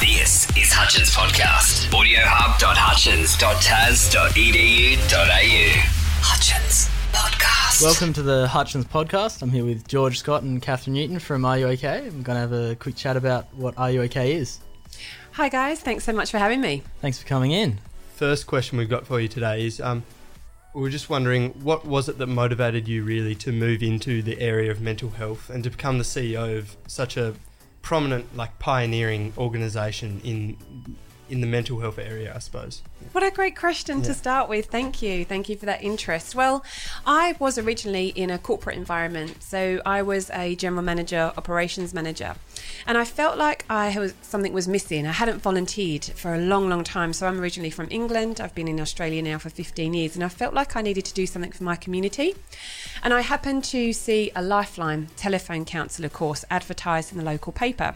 This is Hutchins Podcast. audiohub.hutchins.tas.edu.au. Hutchins Podcast. Welcome to the Hutchins podcast. I'm here with George Scott and Katherine Newton from R U OK? I'm going to have a quick chat about what R U OK is. Hi guys, thanks so much for having me. Thanks for coming in. First question we've got for you today is um, we were just wondering what was it that motivated you really to move into the area of mental health and to become the CEO of such a prominent, like pioneering organisation in in the mental health area, I suppose. What a great question to start with. Thank you. Thank you for that interest. Well, I was originally in a corporate environment. So I was a general manager, operations manager. And I felt like I was something was missing. I hadn't volunteered for a long, long time. So I'm originally from England. I've been in Australia now for 15 years. And I felt like I needed to do something for my community. And I happened to see a Lifeline telephone counsellor course advertised in the local paper.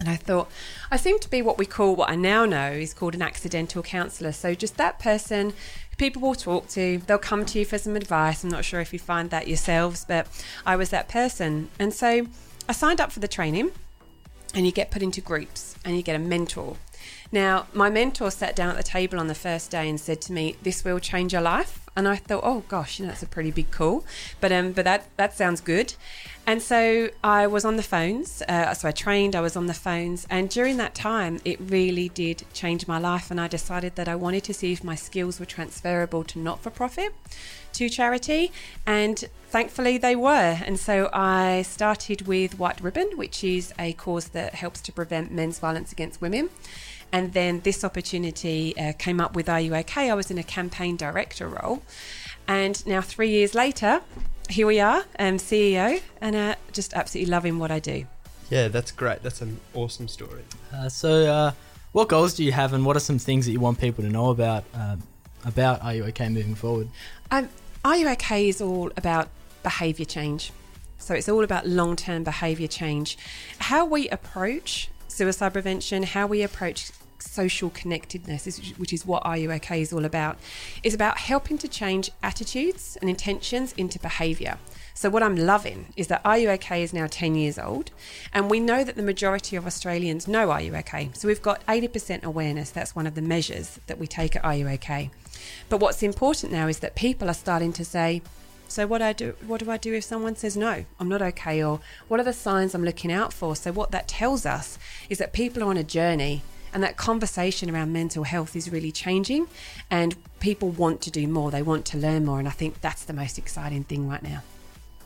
And I thought, I seem to be what we call, what I now know is called an accidental counsellor. So just that person people will talk to, they'll come to you for some advice. I'm not sure if you find that yourselves, but I was that person. And so I signed up for the training, and you get put into groups and you get a mentor. Now, my mentor sat down at the table on the first day and said to me, "This will change your life." And I thought, "Oh gosh, you know, that's a pretty big call," but um, but that that sounds good. And so I was on the phones. Uh, so I trained. I was on the phones, and during that time, it really did change my life. And I decided that I wanted to see if my skills were transferable to not-for-profit, to charity, and thankfully they were. And so I started with White Ribbon, which is a cause that helps to prevent men's violence against women. And then this opportunity uh, came up with OK? I was in a campaign director role. And now, three years later, here we are, um, CEO, and uh, just absolutely loving what I do. Yeah, that's great. That's an awesome story. Uh, so, uh, what goals do you have, and what are some things that you want people to know about um, about R U OK moving forward? Um, R U OK is all about behaviour change. So it's all about long term behaviour change. How we approach suicide prevention, how we approach social connectedness, which is what R U OK is all about, is about helping to change attitudes and intentions into behaviour. So, what I'm loving is that R U OK is now 10 years old, and we know that the majority of Australians know R U OK. So, we've got 80% awareness. That's one of the measures that we take at R U OK. But what's important now is that people are starting to say, so what I do what do I do if someone says no, I'm not okay or what are the signs I'm looking out for? So what that tells us is that people are on a journey and that conversation around mental health is really changing and people want to do more, they want to learn more and I think that's the most exciting thing right now.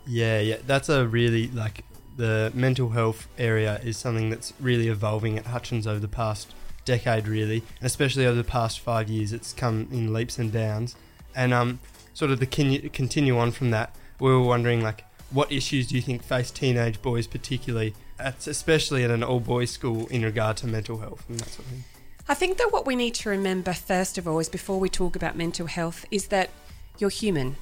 Yeah, yeah, that's a really like the mental health area is something that's really evolving at Hutchins over the past decade, really, and especially over the past five years. It's come in leaps and downs, and um, sort of the con- continue on from that. We were wondering like, what issues do you think face teenage boys, particularly, especially at an all boys school, in regard to mental health and that sort of thing? I think that what we need to remember first of all is before we talk about mental health is that you're human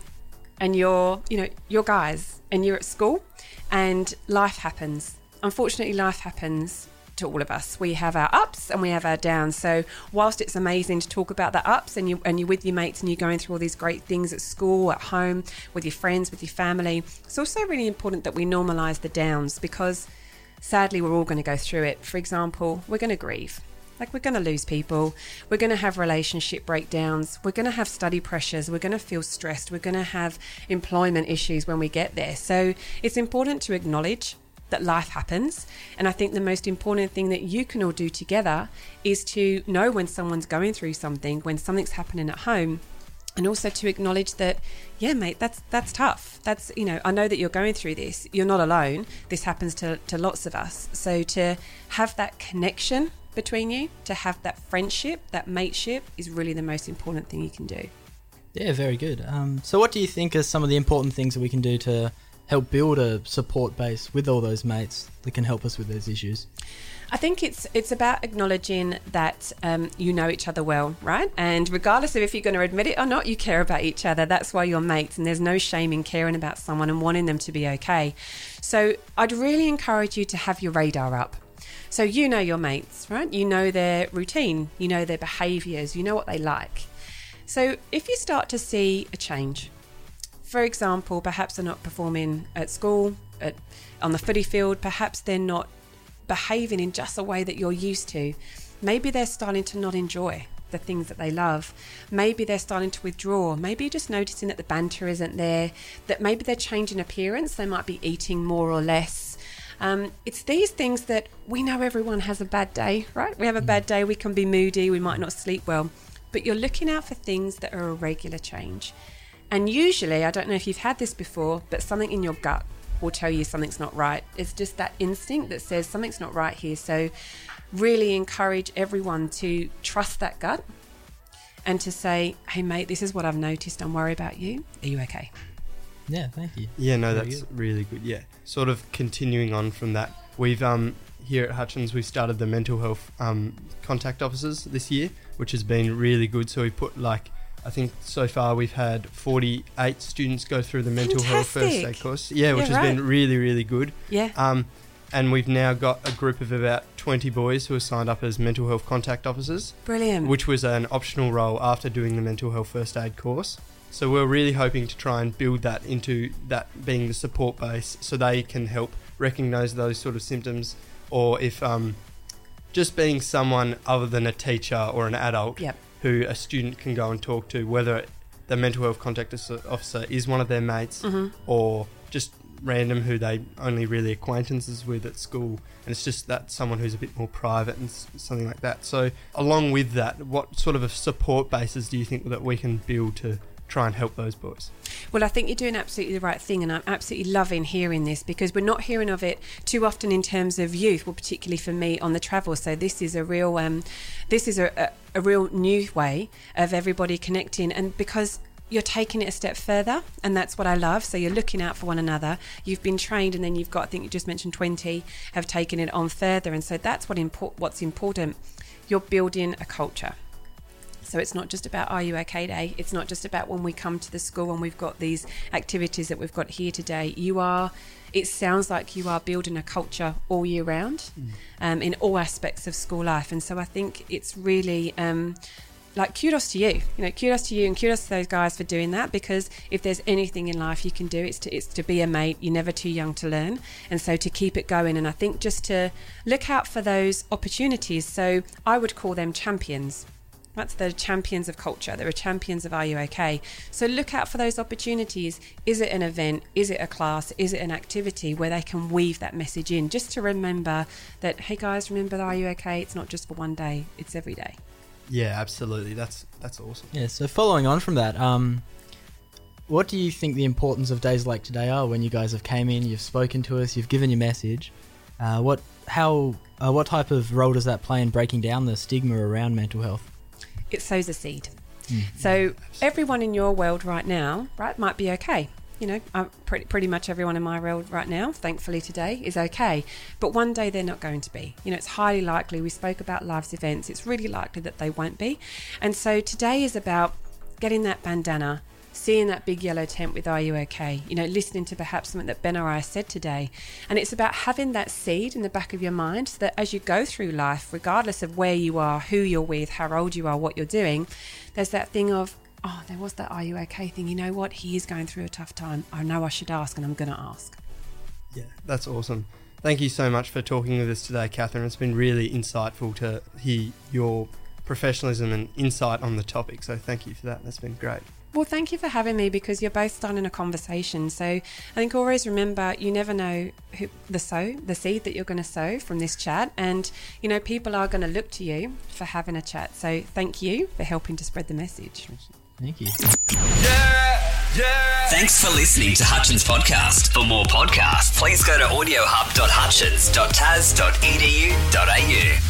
and you're, you know, you're guys and you're at school and life happens. Unfortunately, life happens to all of us. We have our ups and we have our downs. So whilst it's amazing to talk about the ups and you and you're with your mates and you're going through all these great things at school, at home, with your friends, with your family, it's also really important that we normalize the downs because sadly we're all going to go through it. For example, we're going to grieve. Like, we're going to lose people. We're going to have relationship breakdowns. We're going to have study pressures. We're going to feel stressed. We're going to have employment issues when we get there. So, it's important to acknowledge that life happens. And I think the most important thing that you can all do together is to know when someone's going through something, when something's happening at home, and also to acknowledge that yeah mate that's that's tough. That's you know i know that you're going through this. You're not alone. This happens to, to lots of us. So to have that connection between you to have that friendship that mateship is really the most important thing you can do. Yeah, very good. Um, so, what do you think are some of the important things that we can do to help build a support base with all those mates that can help us with those issues? I think it's it's about acknowledging that um, you know each other well, right? And regardless of if you're going to admit it or not, you care about each other. That's why you're mates, and there's no shame in caring about someone and wanting them to be okay. So I'd really encourage you to have your radar up. So you know your mates, right? You know their routine, you know their behaviours, you know what they like. So if you start to see a change, for example, perhaps they're not performing at school, at, on the footy field, perhaps they're not behaving in just the way that you're used to. Maybe they're starting to not enjoy the things that they love. Maybe they're starting to withdraw. Maybe you're just noticing that the banter isn't there, that maybe they're changing appearance. They might be eating more or less. Um, it's these things that we know everyone has a bad day, right? We have a bad day, we can be moody, we might not sleep well, but you're looking out for things that are a regular change. And usually, I don't know if you've had this before, but something in your gut will tell you something's not right. It's just that instinct that says something's not right here. So, really encourage everyone to trust that gut and to say, hey, mate, this is what I've noticed. Don't worry about you. Are you okay? Yeah, thank you. Yeah, no, Very that's good. really good. Yeah, sort of continuing on from that, we've um here at Hutchins we've started the mental health um contact officers this year, which has been really good. So we put like I think so far we've had 48 students go through the mental health first aid course. Yeah, which Yeah, has been really really good. Yeah. Um, and we've now got a group of about 20 boys who are signed up as mental health contact officers Brilliant. which was an optional role after doing the mental health first aid course. So we're really hoping to try and build that into that being the support base, so they can help recognise those sort of symptoms, or if um, just being someone other than a teacher or an adult Yep. Who a student can go and talk to, whether the mental health contact officer is one of their mates Mhm. or just random who they only really acquaintances with at school and it's just that someone who's a bit more private and something like that so along with that what sort of a support bases do you think that we can build to try and help those boys Well, I think you're doing absolutely the right thing, and I'm absolutely loving hearing this because we're not hearing of it too often in terms of youth, well, particularly for me on the travel. So this is a real, um, this is a, a, a real new way of everybody connecting, and because you're taking it a step further, and that's what I love. So you're looking out for one another. You've been trained, and then you've got, I think you just mentioned 20 have taken it on further, and so that's what import, what's important. You're building a culture. So it's not just about R U OK Day. It's not just about when we come to the school and we've got these activities that we've got here today. You are, it sounds like you are building a culture all year round um, in all aspects of school life. And so I think it's really. Um, like kudos to you, you know, kudos to you and kudos to those guys for doing that because if there's anything in life you can do, it's to it's to be a mate. You're never too young to learn, and so to keep it going. And I think just to look out for those opportunities. So I would call them champions. That's the champions of culture. There are champions of R U OK? So look out for those opportunities. Is it an event? Is it a class? Is it an activity where they can weave that message in? Just to remember that, hey guys, remember the R U OK? It's not just for one day, it's every day. yeah absolutely that's that's awesome Yeah, so following on from that, um, what do you think the importance of days like today are when you guys have came in, you've spoken to us, you've given your message? Uh, what, how, uh, what type of role does that play in breaking down the stigma around mental health? It sows a seed. So everyone in your world right now, right, might be okay. You know, uh, pretty, pretty much everyone in my world right now, thankfully today, is okay. But one day they're not going to be. You know, it's highly likely. We spoke about life's events. It's really likely that they won't be. And so today is about getting that bandana, seeing that big yellow tent with R U OK? You know, listening to perhaps something that Ben or I said today. And it's about having that seed in the back of your mind so that as you go through life, regardless of where you are, who you're with, how old you are, what you're doing, there's that thing of, oh, there was that R U OK thing. You know what? He is going through a tough time. I know I should ask, and I'm going to ask. Yeah, that's awesome. Thank you so much for talking with us today, Katherine. It's been really insightful to hear your professionalism and insight on the topic. So thank you for that. That's been great. Well, thank you for having me because you're both starting a conversation. So I think always remember you never know who, the sow, the seed that you're going to sow from this chat, and you know people are going to look to you for having a chat. So thank you for helping to spread the message. Thank you. Yeah, yeah. Thanks for listening to Hutchins Podcast. For more podcasts, please go to audiohub.hutchins.tas.edu.au.